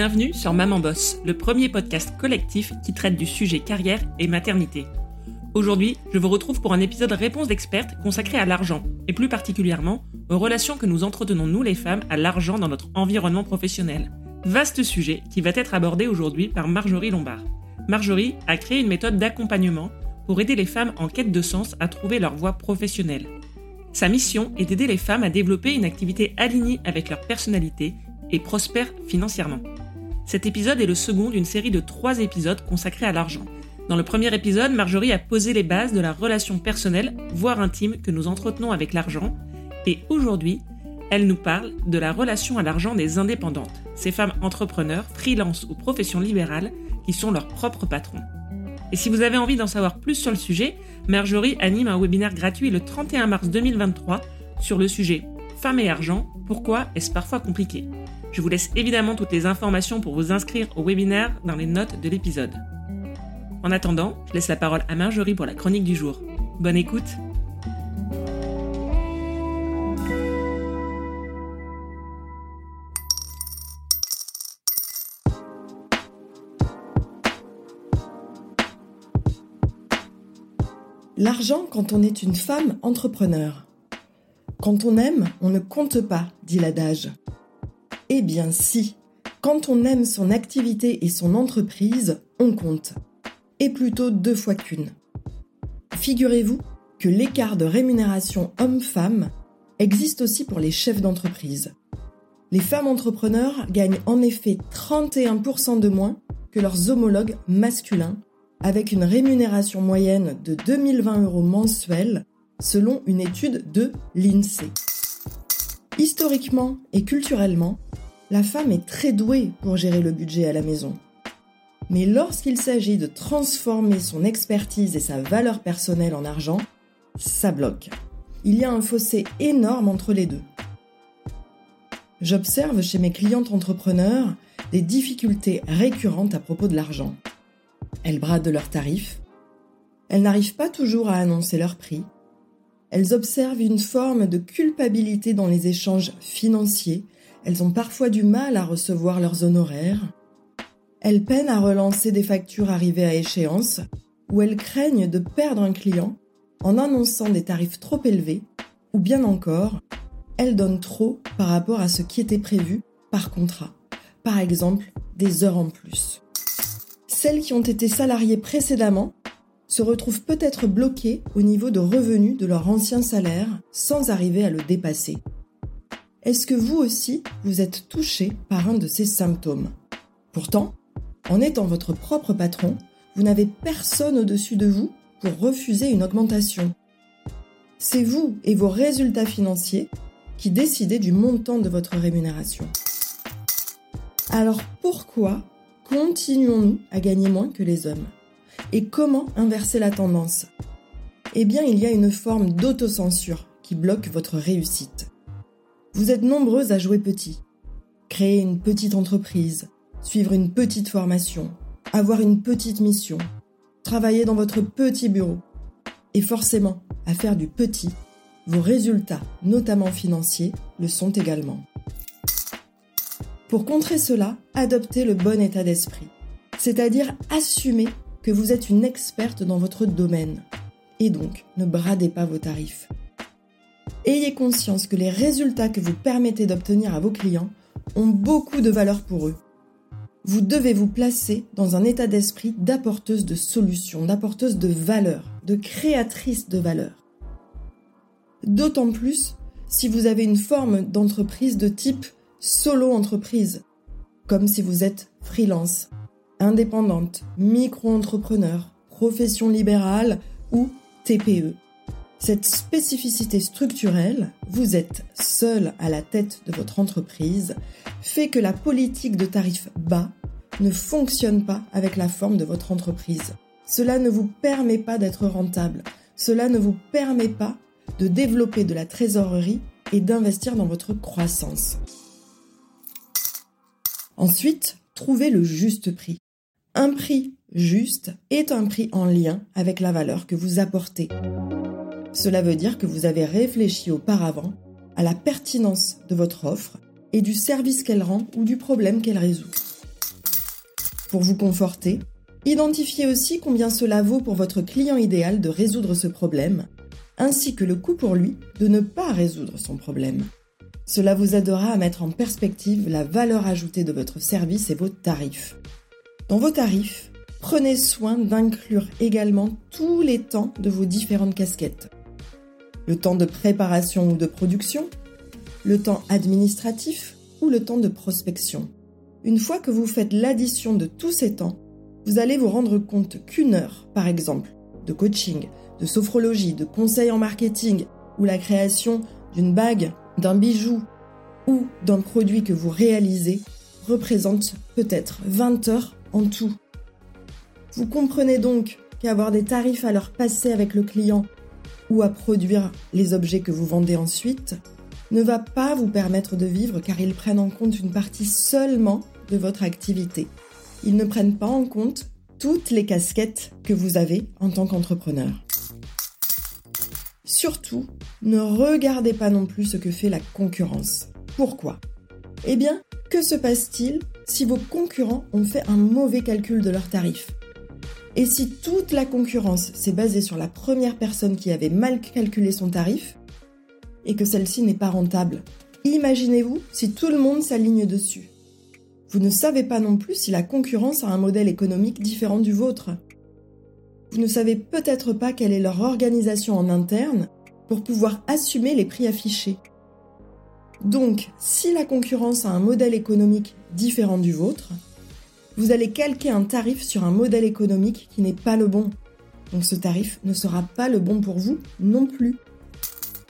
Bienvenue sur Maman Boss, le premier podcast collectif qui traite du sujet carrière et maternité. Aujourd'hui, je vous retrouve pour un épisode réponse d'expertes consacré à l'argent, et plus particulièrement aux relations que nous entretenons nous les femmes à l'argent dans notre environnement professionnel. Vaste sujet qui va être abordé aujourd'hui par Marjorie Lombard. Marjorie a créé une méthode d'accompagnement pour aider les femmes en quête de sens à trouver leur voie professionnelle. Sa mission est d'aider les femmes à développer une activité alignée avec leur personnalité et prospère financièrement. Cet épisode est le second d'une série de trois épisodes consacrés à l'argent. Dans le premier épisode, Marjorie a posé les bases de la relation personnelle, voire intime, que nous entretenons avec l'argent. Et aujourd'hui, elle nous parle de la relation à l'argent des indépendantes, ces femmes entrepreneurs, freelance ou professions libérales qui sont leurs propres patrons. Et si vous avez envie d'en savoir plus sur le sujet, Marjorie anime un webinaire gratuit le 31 mars 2023 sur le sujet Femmes et argent, pourquoi est-ce parfois compliqué? Je vous laisse évidemment toutes les informations pour vous inscrire au webinaire dans les notes de l'épisode. En attendant, je laisse la parole à Marjorie pour la chronique du jour. Bonne écoute L'argent quand on est une femme entrepreneur. Quand on aime, on ne compte pas, dit l'adage. Eh bien si, quand on aime son activité et son entreprise, on compte. Et plutôt deux fois qu'une. Figurez-vous que l'écart de rémunération homme-femme existe aussi pour les chefs d'entreprise. Les femmes entrepreneurs gagnent en effet 31% de moins que leurs homologues masculins, avec une rémunération moyenne de 2020 euros mensuels selon une étude de l'INSEE. Historiquement et culturellement, la femme est très douée pour gérer le budget à la maison. Mais lorsqu'il s'agit de transformer son expertise et sa valeur personnelle en argent, ça bloque. Il y a un fossé énorme entre les deux. J'observe chez mes clientes entrepreneurs des difficultés récurrentes à propos de l'argent. Elles bradent leurs tarifs, elles n'arrivent pas toujours à annoncer leur prix, elles observent une forme de culpabilité dans les échanges financiers elles ont parfois du mal à recevoir leurs honoraires. Elles peinent à relancer des factures arrivées à échéance ou elles craignent de perdre un client en annonçant des tarifs trop élevés ou bien encore, elles donnent trop par rapport à ce qui était prévu par contrat. Par exemple, des heures en plus. Celles qui ont été salariées précédemment se retrouvent peut-être bloquées au niveau de revenus de leur ancien salaire sans arriver à le dépasser. Est-ce que vous aussi, vous êtes touché par un de ces symptômes? Pourtant, en étant votre propre patron, vous n'avez personne au-dessus de vous pour refuser une augmentation. C'est vous et vos résultats financiers qui décidez du montant de votre rémunération. Alors pourquoi continuons-nous à gagner moins que les hommes? Et comment inverser la tendance? Eh bien, il y a une forme d'autocensure qui bloque votre réussite. Vous êtes nombreuses à jouer petit. Créer une petite entreprise, suivre une petite formation, avoir une petite mission, travailler dans votre petit bureau. Et forcément, à faire du petit, vos résultats, notamment financiers, le sont également. Pour contrer cela, adoptez le bon état d'esprit, c'est-à-dire assumer que vous êtes une experte dans votre domaine. Et donc, ne bradez pas vos tarifs. Ayez conscience que les résultats que vous permettez d'obtenir à vos clients ont beaucoup de valeur pour eux. Vous devez vous placer dans un état d'esprit d'apporteuse de solutions, d'apporteuse de valeur, de créatrice de valeur. D'autant plus si vous avez une forme d'entreprise de type solo entreprise, comme si vous êtes freelance, indépendante, micro-entrepreneur, profession libérale ou TPE. Cette spécificité structurelle, vous êtes seul à la tête de votre entreprise, fait que la politique de tarifs bas ne fonctionne pas avec la forme de votre entreprise. Cela ne vous permet pas d'être rentable. Cela ne vous permet pas de développer de la trésorerie et d'investir dans votre croissance. Ensuite, trouvez le juste prix. Un prix juste est un prix en lien avec la valeur que vous apportez. Cela veut dire que vous avez réfléchi auparavant à la pertinence de votre offre et du service qu'elle rend ou du problème qu'elle résout. Pour vous conforter, identifiez aussi combien cela vaut pour votre client idéal de résoudre ce problème, ainsi que le coût pour lui de ne pas résoudre son problème. Cela vous aidera à mettre en perspective la valeur ajoutée de votre service et vos tarifs. Dans vos tarifs, prenez soin d'inclure également tous les temps de vos différentes casquettes. Le temps de préparation ou de production, le temps administratif ou le temps de prospection. Une fois que vous faites l'addition de tous ces temps, vous allez vous rendre compte qu'une heure, par exemple, de coaching, de sophrologie, de conseil en marketing ou la création d'une bague, d'un bijou ou d'un produit que vous réalisez représente peut-être 20 heures en tout. Vous comprenez donc qu'avoir des tarifs à leur passer avec le client ou à produire les objets que vous vendez ensuite ne va pas vous permettre de vivre car ils prennent en compte une partie seulement de votre activité. Ils ne prennent pas en compte toutes les casquettes que vous avez en tant qu'entrepreneur. Surtout, ne regardez pas non plus ce que fait la concurrence. Pourquoi? Eh bien, que se passe-t-il si vos concurrents ont fait un mauvais calcul de leurs tarifs Et si toute la concurrence s'est basée sur la première personne qui avait mal calculé son tarif et que celle-ci n'est pas rentable? Imaginez-vous si tout le monde s'aligne dessus. Vous ne savez pas non plus si la concurrence a un modèle économique différent du vôtre. Vous ne savez peut-être pas quelle est leur organisation en interne pour pouvoir assumer les prix affichés. Donc, si la concurrence a un modèle économique différent du vôtre, vous allez calquer un tarif sur un modèle économique qui n'est pas le bon. Donc ce tarif ne sera pas le bon pour vous non plus.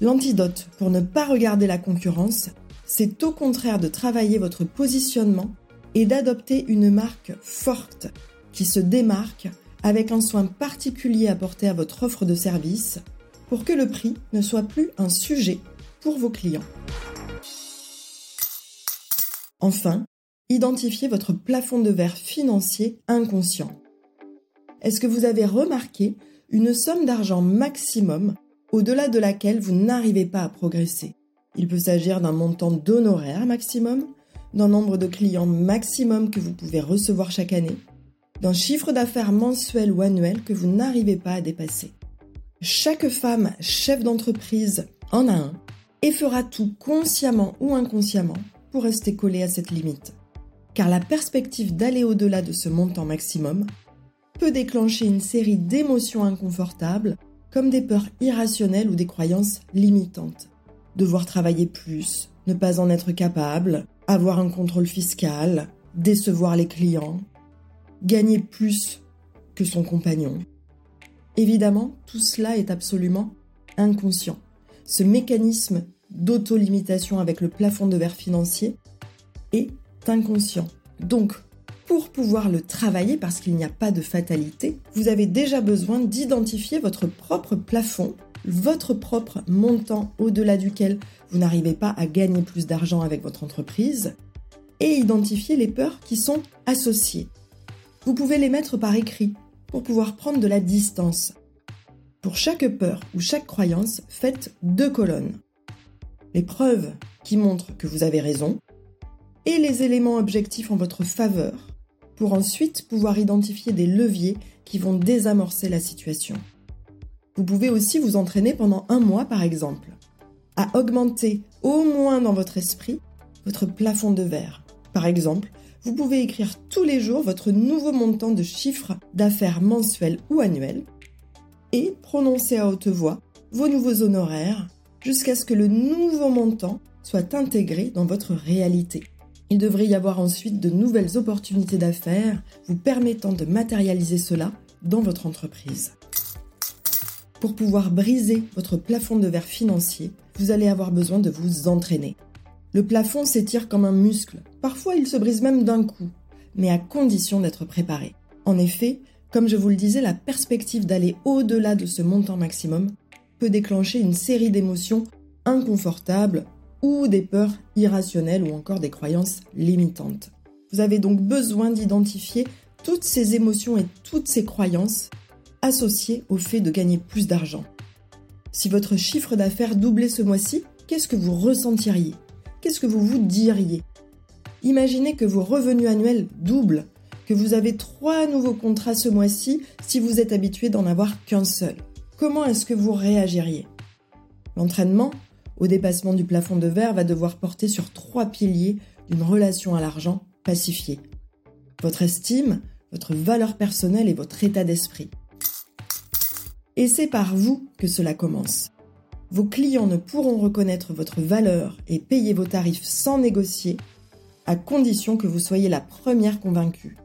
L'antidote pour ne pas regarder la concurrence, c'est au contraire de travailler votre positionnement et d'adopter une marque forte qui se démarque avec un soin particulier apporté à votre offre de service pour que le prix ne soit plus un sujet pour vos clients. Enfin, identifiez votre plafond de verre financier inconscient. Est-ce que vous avez remarqué une somme d'argent maximum au-delà de laquelle vous n'arrivez pas à progresser? Il peut s'agir d'un montant d'honoraires maximum, d'un nombre de clients maximum que vous pouvez recevoir chaque année, d'un chiffre d'affaires mensuel ou annuel que vous n'arrivez pas à dépasser. Chaque femme chef d'entreprise en a un et fera tout consciemment ou inconsciemment pour rester collé à cette limite. Car la perspective d'aller au-delà de ce montant maximum peut déclencher une série d'émotions inconfortables comme des peurs irrationnelles ou des croyances limitantes. Devoir travailler plus, ne pas en être capable, avoir un contrôle fiscal, décevoir les clients, gagner plus que son compagnon. Évidemment, tout cela est absolument inconscient. Ce mécanisme d'auto-limitation avec le plafond de verre financier est inconscient. Donc, pour pouvoir le travailler, parce qu'il n'y a pas de fatalité, vous avez déjà besoin d'identifier votre propre plafond, votre propre montant au-delà duquel vous n'arrivez pas à gagner plus d'argent avec votre entreprise, et identifier les peurs qui sont associées. Vous pouvez les mettre par écrit pour pouvoir prendre de la distance. Pour chaque peur ou chaque croyance, faites deux colonnes les preuves qui montrent que vous avez raison et les éléments objectifs en votre faveur pour ensuite pouvoir identifier des leviers qui vont désamorcer la situation. Vous pouvez aussi vous entraîner pendant un mois par exemple à augmenter au moins dans votre esprit votre plafond de verre. Par exemple, vous pouvez écrire tous les jours votre nouveau montant de chiffre d'affaires mensuel ou annuel et prononcer à haute voix vos nouveaux honoraires jusqu'à ce que le nouveau montant soit intégré dans votre réalité. Il devrait y avoir ensuite de nouvelles opportunités d'affaires vous permettant de matérialiser cela dans votre entreprise. Pour pouvoir briser votre plafond de verre financier, vous allez avoir besoin de vous entraîner. Le plafond s'étire comme un muscle, parfois il se brise même d'un coup, mais à condition d'être préparé. En effet, comme je vous le disais, la perspective d'aller au-delà de ce montant maximum déclencher une série d'émotions inconfortables ou des peurs irrationnelles ou encore des croyances limitantes. Vous avez donc besoin d'identifier toutes ces émotions et toutes ces croyances associées au fait de gagner plus d'argent. Si votre chiffre d'affaires doublait ce mois-ci, qu'est-ce que vous ressentiriez? Qu'est-ce que vous vous diriez? Imaginez que vos revenus annuels doublent, que vous avez trois nouveaux contrats ce mois-ci si vous êtes habitué d'en avoir qu'un seul. Comment est-ce que vous réagiriez? L'entraînement au dépassement du plafond de verre va devoir porter sur trois piliers d'une relation à l'argent pacifiée. Votre estime, votre valeur personnelle et votre état d'esprit. Et c'est par vous que cela commence. Vos clients ne pourront reconnaître votre valeur et payer vos tarifs sans négocier, à condition que vous soyez la première convaincue.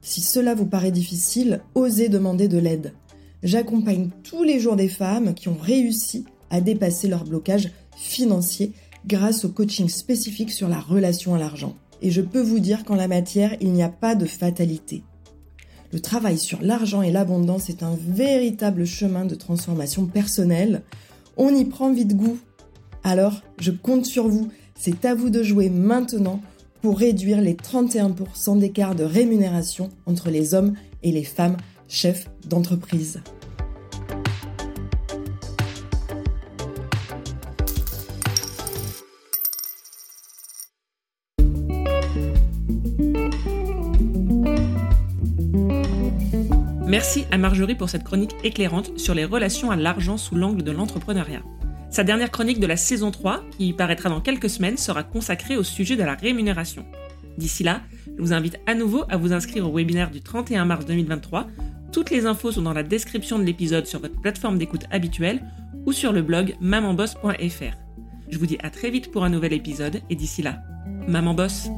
Si cela vous paraît difficile, osez demander de l'aide. J'accompagne tous les jours des femmes qui ont réussi à dépasser leur blocage financier grâce au coaching spécifique sur la relation à l'argent. Et je peux vous dire qu'en la matière, il n'y a pas de fatalité. Le travail sur l'argent et l'abondance est un véritable chemin de transformation personnelle. On y prend vite goût. Alors, je compte sur vous. C'est à vous de jouer maintenant pour réduire les 31% d'écart de rémunération entre les hommes et les femmes chefs d'entreprise. Merci à Marjorie pour cette chronique éclairante sur les relations à l'argent sous l'angle de l'entrepreneuriat. Sa dernière chronique de la saison 3, qui paraîtra dans quelques semaines, sera consacrée au sujet de la rémunération. D'ici là, je vous invite à nouveau à vous inscrire au webinaire du 31 mars 2023. Toutes les infos sont dans la description de l'épisode sur votre plateforme d'écoute habituelle ou sur le blog mamanboss.fr. Je vous dis à très vite pour un nouvel épisode et d'ici là, Maman Boss